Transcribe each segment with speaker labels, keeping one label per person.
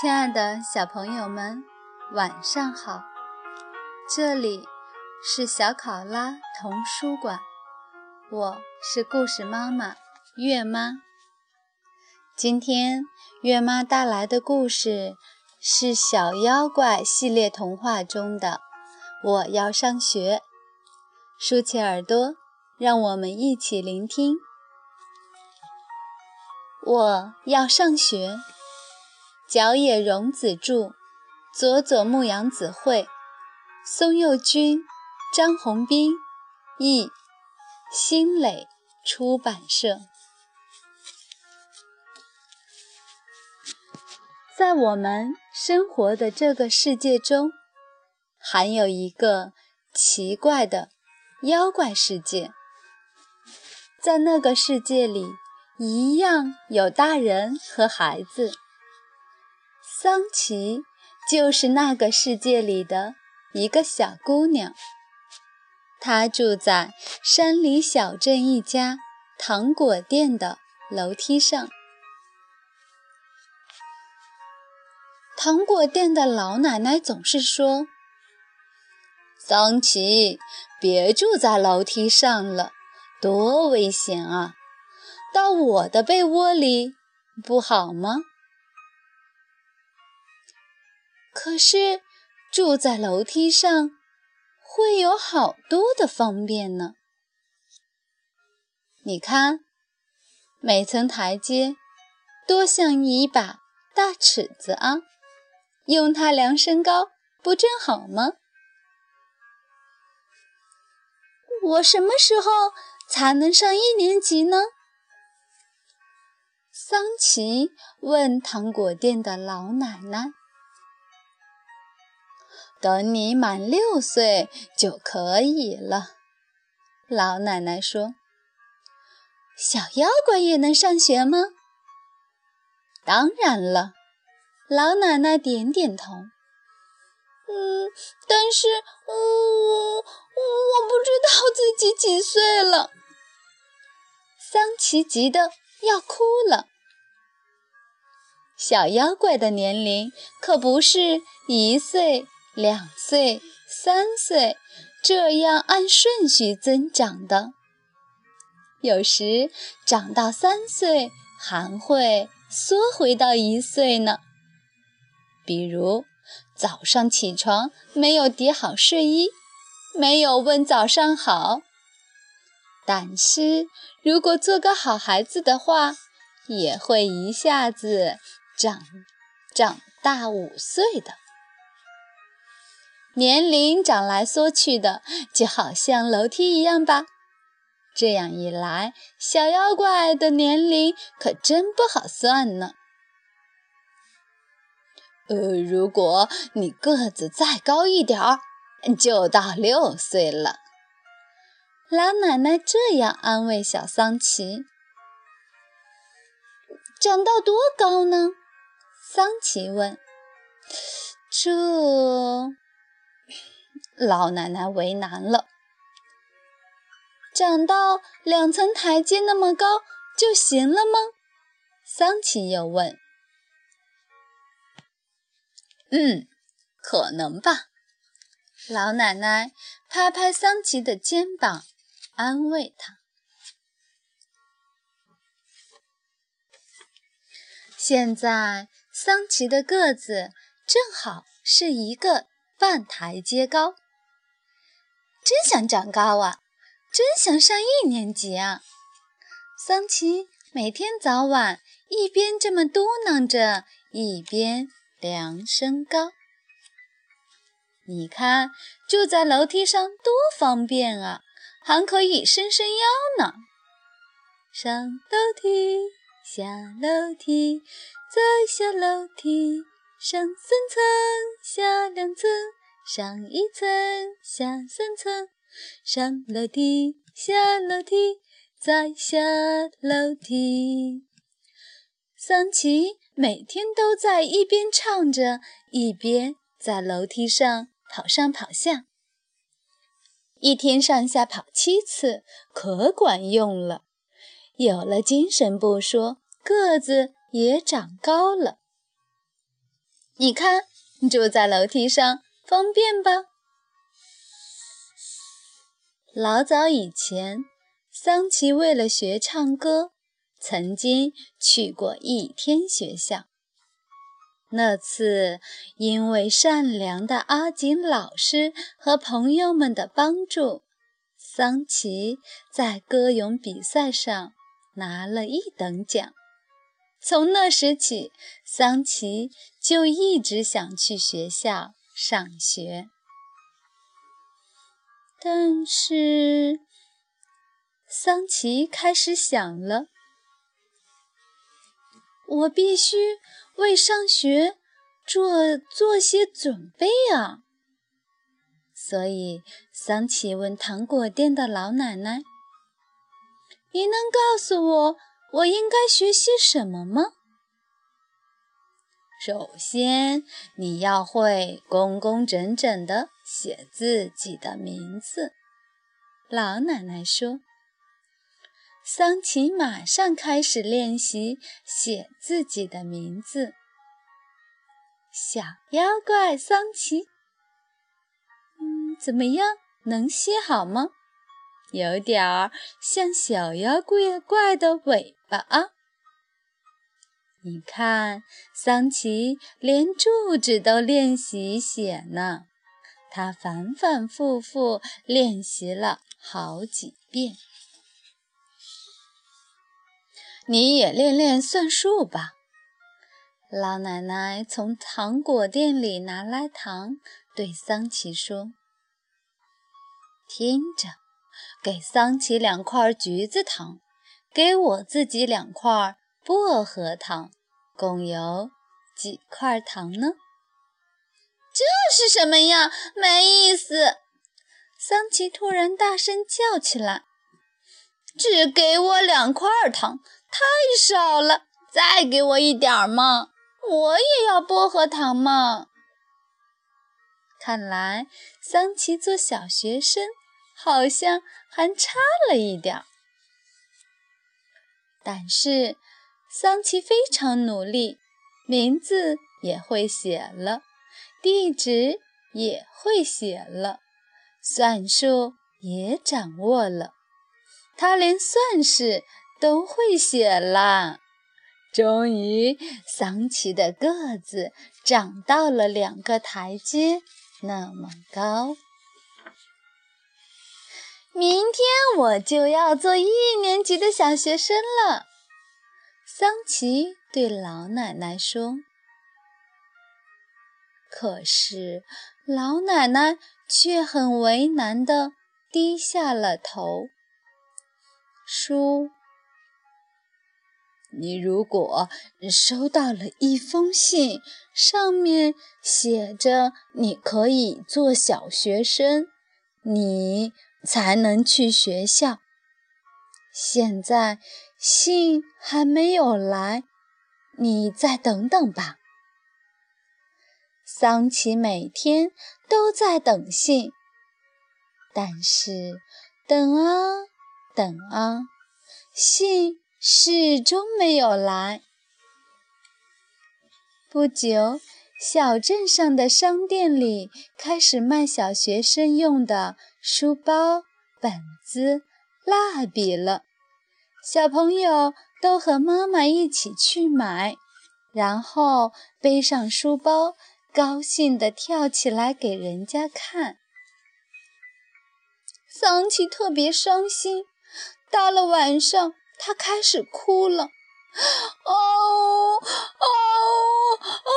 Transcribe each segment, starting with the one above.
Speaker 1: 亲爱的小朋友们，晚上好！这里是小考拉童书馆，我是故事妈妈月妈。今天月妈带来的故事是小妖怪系列童话中的《我要上学》。竖起耳朵，让我们一起聆听。我要上学。角野荣子著，佐佐木阳子绘，松佑君、张宏斌译，新蕾出版社。在我们生活的这个世界中，还有一个奇怪的妖怪世界。在那个世界里，一样有大人和孩子。桑琪就是那个世界里的一个小姑娘，她住在山里小镇一家糖果店的楼梯上。糖果店的老奶奶总是说：“桑琪，别住在楼梯上了，多危险啊！到我的被窝里不好吗？”可是，住在楼梯上会有好多的方便呢。你看，每层台阶多像一把大尺子啊！用它量身高，不正好吗？我什么时候才能上一年级呢？桑琪问糖果店的老奶奶。等你满六岁就可以了，老奶奶说。小妖怪也能上学吗？当然了，老奶奶点点头。嗯，但是，我我我不知道自己几岁了。桑琪急得要哭了。小妖怪的年龄可不是一岁。两岁、三岁，这样按顺序增长的。有时长到三岁，还会缩回到一岁呢。比如早上起床没有叠好睡衣，没有问早上好。但是如果做个好孩子的话，也会一下子长长大五岁的。年龄长来缩去的，就好像楼梯一样吧。这样一来，小妖怪的年龄可真不好算呢。呃，如果你个子再高一点儿，就到六岁了。老奶奶这样安慰小桑琪。长到多高呢？桑琪问。这。老奶奶为难了，长到两层台阶那么高就行了吗？桑琪又问。嗯，可能吧。老奶奶拍拍桑琪的肩膀，安慰他。现在桑琪的个子正好是一个半台阶高。真想长高啊！真想上一年级啊！桑琪每天早晚一边这么嘟囔着，一边量身高。你看，住在楼梯上多方便啊，还可以伸伸腰呢。上楼梯，下楼梯，再下楼梯，上三层，下两层。上一层，下三层，上楼梯，下楼梯，再下楼梯。桑琪每天都在一边唱着，一边在楼梯上跑上跑下。一天上下跑七次，可管用了。有了精神不说，个子也长高了。你看，住在楼梯上方便吧？老早以前，桑奇为了学唱歌，曾经去过一天学校。那次，因为善良的阿锦老师和朋友们的帮助，桑奇在歌咏比赛上拿了一等奖。从那时起，桑奇就一直想去学校上学。但是，桑奇开始想了：我必须为上学做做些准备啊！所以，桑奇问糖果店的老奶奶：“你能告诉我，我应该学些什么吗？”首先，你要会工工整整地写自己的名字。老奶奶说。桑奇马上开始练习写自己的名字。小妖怪桑奇，嗯，怎么样？能写好吗？有点儿像小妖怪怪的尾巴啊。你看，桑奇连住址都练习写呢。他反反复复练习了好几遍。你也练练算术吧。老奶奶从糖果店里拿来糖，对桑奇说：“听着，给桑奇两块橘子糖，给我自己两块。”薄荷糖共有几块糖呢？这是什么呀？没意思！桑奇突然大声叫起来：“只给我两块糖，太少了！再给我一点嘛！我也要薄荷糖嘛！”看来桑奇做小学生好像还差了一点儿，但是。桑奇非常努力，名字也会写了，地址也会写了，算术也掌握了，他连算式都会写了。终于，桑奇的个子长到了两个台阶那么高。明天我就要做一年级的小学生了。桑奇对老奶奶说：“可是，老奶奶却很为难地低下了头，说：‘你如果收到了一封信，上面写着你可以做小学生，你才能去学校。’现在。”信还没有来，你再等等吧。桑奇每天都在等信，但是等啊等啊，信始终没有来。不久，小镇上的商店里开始卖小学生用的书包、本子、蜡笔了。小朋友都和妈妈一起去买，然后背上书包，高兴地跳起来给人家看。桑奇特别伤心，到了晚上，他开始哭了。哦哦哦！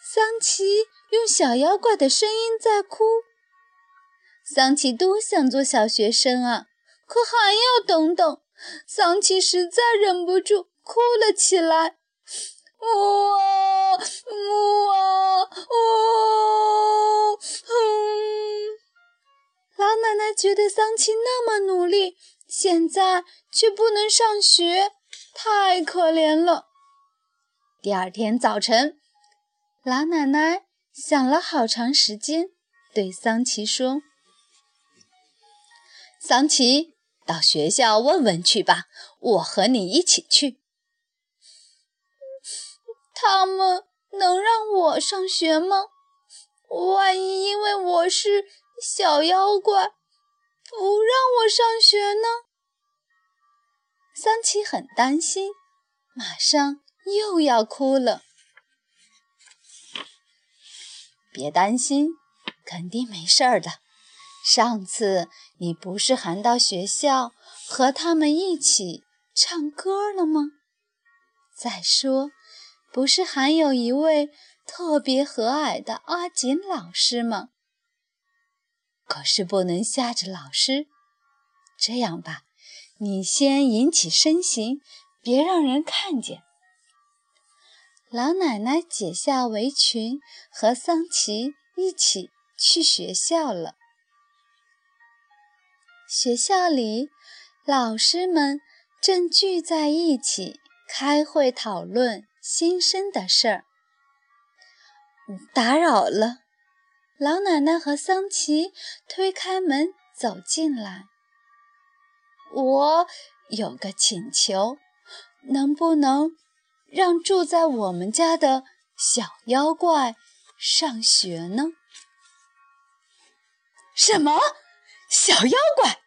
Speaker 1: 桑奇用小妖怪的声音在哭。桑奇多想做小学生啊！可还要等等，桑琪实在忍不住哭了起来。呜啊呜啊呜！哼！老奶奶觉得桑琪那么努力，现在却不能上学，太可怜了。第二天早晨，老奶奶想了好长时间，对桑琪说：“桑琪。”到学校问问去吧，我和你一起去。他们能让我上学吗？万一因为我是小妖怪，不让我上学呢？桑奇很担心，马上又要哭了。别担心，肯定没事儿的。上次你不是还到学校和他们一起唱歌了吗？再说，不是还有一位特别和蔼的阿锦老师吗？可是不能吓着老师。这样吧，你先引起身形，别让人看见。老奶奶解下围裙，和桑奇一起去学校了。学校里，老师们正聚在一起开会讨论新生的事儿。打扰了，老奶奶和桑奇推开门走进来。我有个请求，能不能让住在我们家的小妖怪上学呢？什么？小妖怪！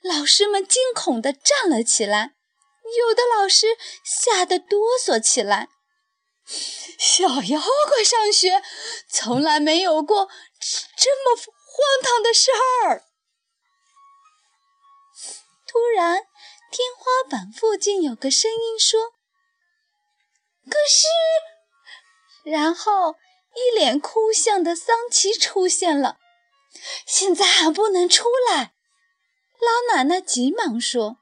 Speaker 1: 老师们惊恐地站了起来，有的老师吓得哆嗦起来。小妖怪上学，从来没有过这么荒唐的事儿。突然，天花板附近有个声音说：“可是……”然后，一脸哭相的桑奇出现了。现在还不能出来，老奶奶急忙说。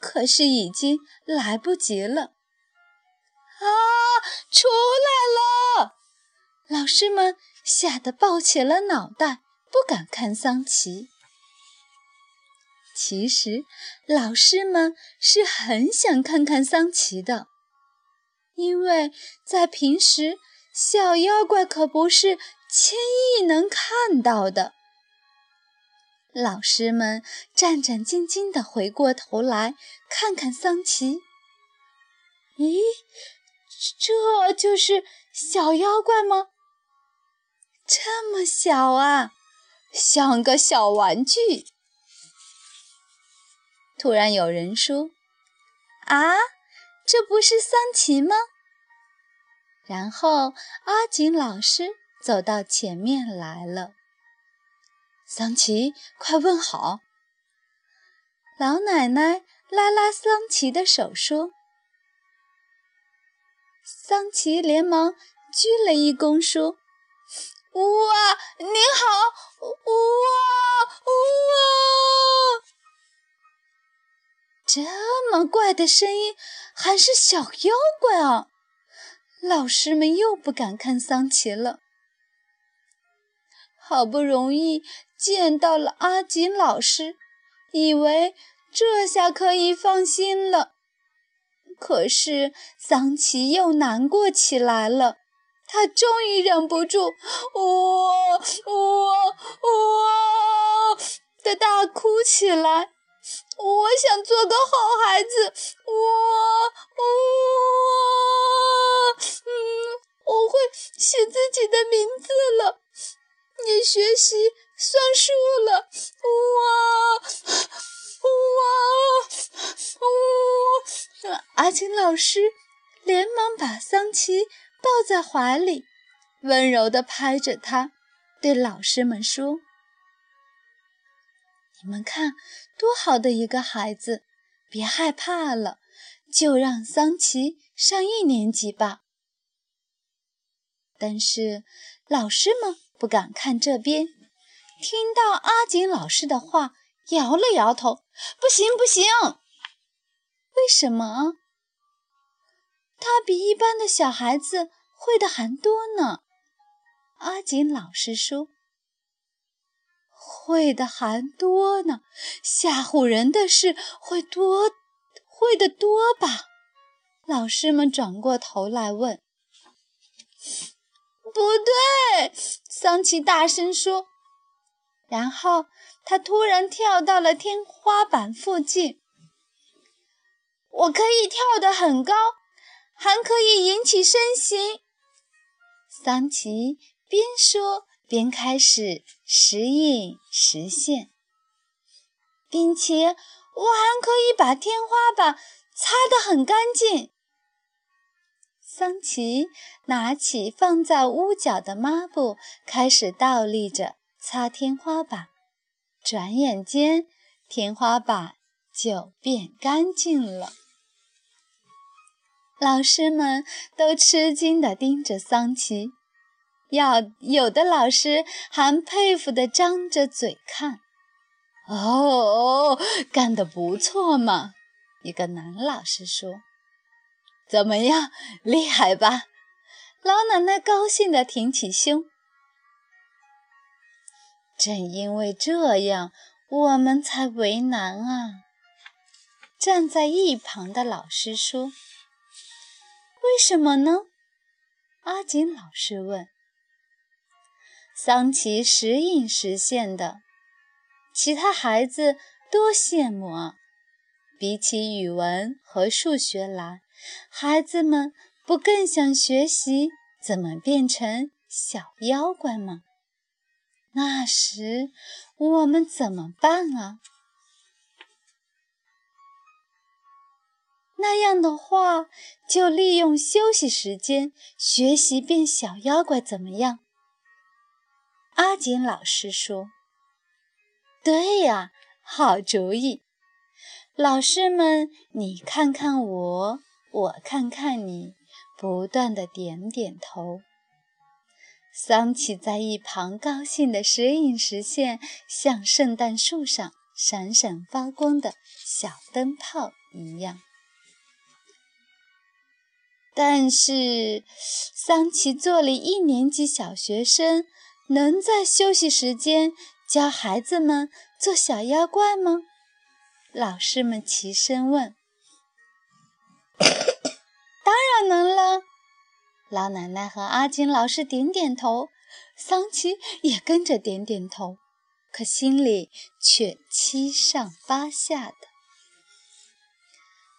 Speaker 1: 可是已经来不及了。啊，出来了！老师们吓得抱起了脑袋，不敢看桑奇。其实，老师们是很想看看桑奇的，因为在平时，小妖怪可不是。轻易能看到的，老师们战战兢兢地回过头来看看桑奇。咦，这就是小妖怪吗？这么小啊，像个小玩具。突然有人说：“啊，这不是桑奇吗？”然后阿锦老师。走到前面来了，桑奇，快问好！老奶奶拉拉桑奇的手说。桑奇连忙鞠了一躬说：“哇，您好！哇哇！这么怪的声音，还是小妖怪啊！”老师们又不敢看桑奇了。好不容易见到了阿锦老师，以为这下可以放心了。可是桑奇又难过起来了，他终于忍不住，我我我的大哭起来。我想做个好孩子，我我嗯，我会写自己的名字了。你学习算数了，哇哇哇！阿青老师连忙把桑奇抱在怀里，温柔地拍着他，对老师们说：“你们看，多好的一个孩子！别害怕了，就让桑奇上一年级吧。”但是老师们。不敢看这边，听到阿锦老师的话，摇了摇头：“不行，不行。”为什么？他比一般的小孩子会的还多呢。阿锦老师说：“会的还多呢，吓唬人的事会多，会的多吧？”老师们转过头来问。不对，桑奇大声说。然后他突然跳到了天花板附近。我可以跳得很高，还可以引起身形。桑奇边说边开始时隐时现，并且我还可以把天花板擦得很干净。桑奇拿起放在屋角的抹布，开始倒立着擦天花板。转眼间，天花板就变干净了。老师们都吃惊地盯着桑奇，要有的老师还佩服地张着嘴看。哦，干得不错嘛！一个男老师说。怎么样，厉害吧？老奶奶高兴地挺起胸。正因为这样，我们才为难啊！站在一旁的老师说：“为什么呢？”阿锦老师问。桑奇时隐时现的，其他孩子多羡慕啊！比起语文和数学来，孩子们不更想学习怎么变成小妖怪吗？那时我们怎么办啊？那样的话，就利用休息时间学习变小妖怪，怎么样？阿锦老师说：“对呀，好主意。”老师们，你看看我。我看看你，不断的点点头。桑奇在一旁高兴的时隐时现，像圣诞树上闪闪发光的小灯泡一样。但是，桑奇做了一年级小学生，能在休息时间教孩子们做小妖怪吗？老师们齐声问。老奶奶和阿金老师点点头，桑奇也跟着点点头，可心里却七上八下的。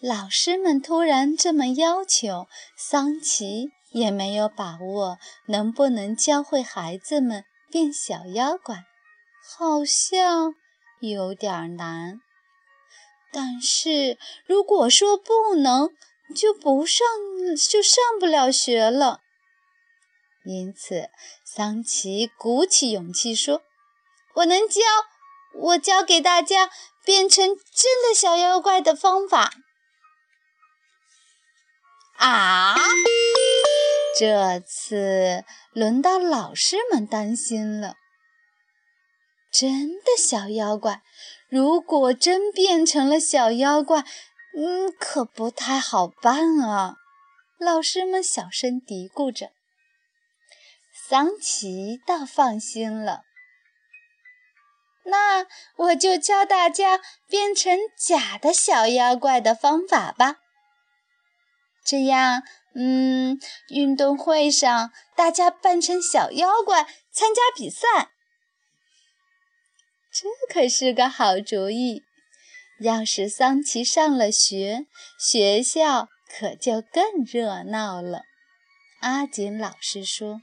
Speaker 1: 老师们突然这么要求，桑奇也没有把握能不能教会孩子们变小妖怪，好像有点难。但是如果说不能，就不上，就上不了学了。因此，桑奇鼓起勇气说：“我能教，我教给大家变成真的小妖怪的方法。”啊！这次轮到老师们担心了。真的小妖怪，如果真变成了小妖怪。嗯，可不太好办啊！老师们小声嘀咕着。桑奇倒放心了。那我就教大家变成假的小妖怪的方法吧。这样，嗯，运动会上大家扮成小妖怪参加比赛，这可是个好主意。要是桑奇上了学，学校可就更热闹了。阿锦老师说：“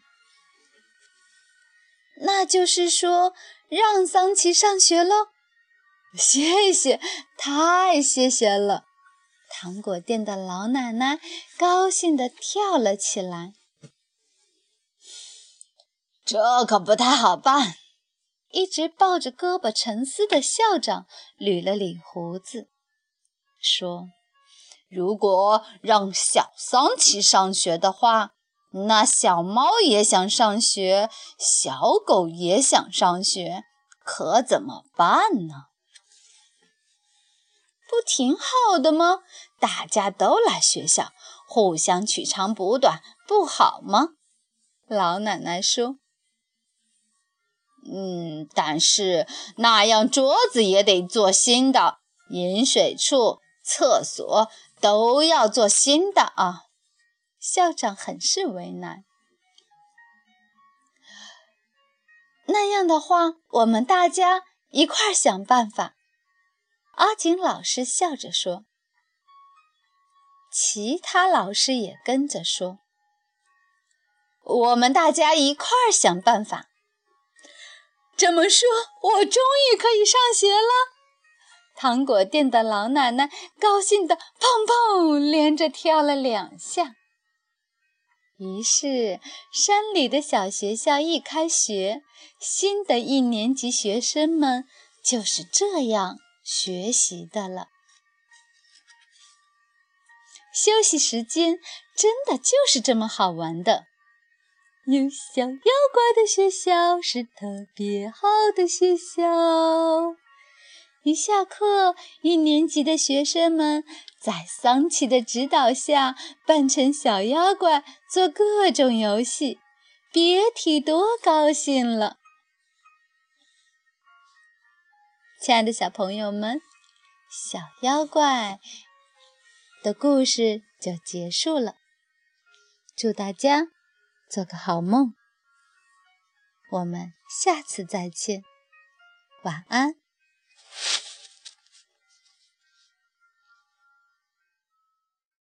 Speaker 1: 那就是说，让桑奇上学喽。”谢谢，太谢谢了！糖果店的老奶奶高兴地跳了起来。这可不太好办。一直抱着胳膊沉思的校长捋了捋胡子，说：“如果让小桑奇上学的话，那小猫也想上学，小狗也想上学，可怎么办呢？不挺好的吗？大家都来学校，互相取长补短，不好吗？”老奶奶说。嗯，但是那样桌子也得做新的，饮水处、厕所都要做新的啊！校长很是为难。那样的话，我们大家一块儿想办法。阿锦老师笑着说：“其他老师也跟着说：“我们大家一块儿想办法。”这么说，我终于可以上学了。糖果店的老奶奶高兴地砰砰连着跳了两下。于是，山里的小学校一开学，新的一年级学生们就是这样学习的了。休息时间真的就是这么好玩的。有小妖怪的学校是特别好的学校。一下课，一年级的学生们在桑奇的指导下扮成小妖怪，做各种游戏，别提多高兴了。亲爱的小朋友们，小妖怪的故事就结束了。祝大家做个好梦，我们下次再见，晚安。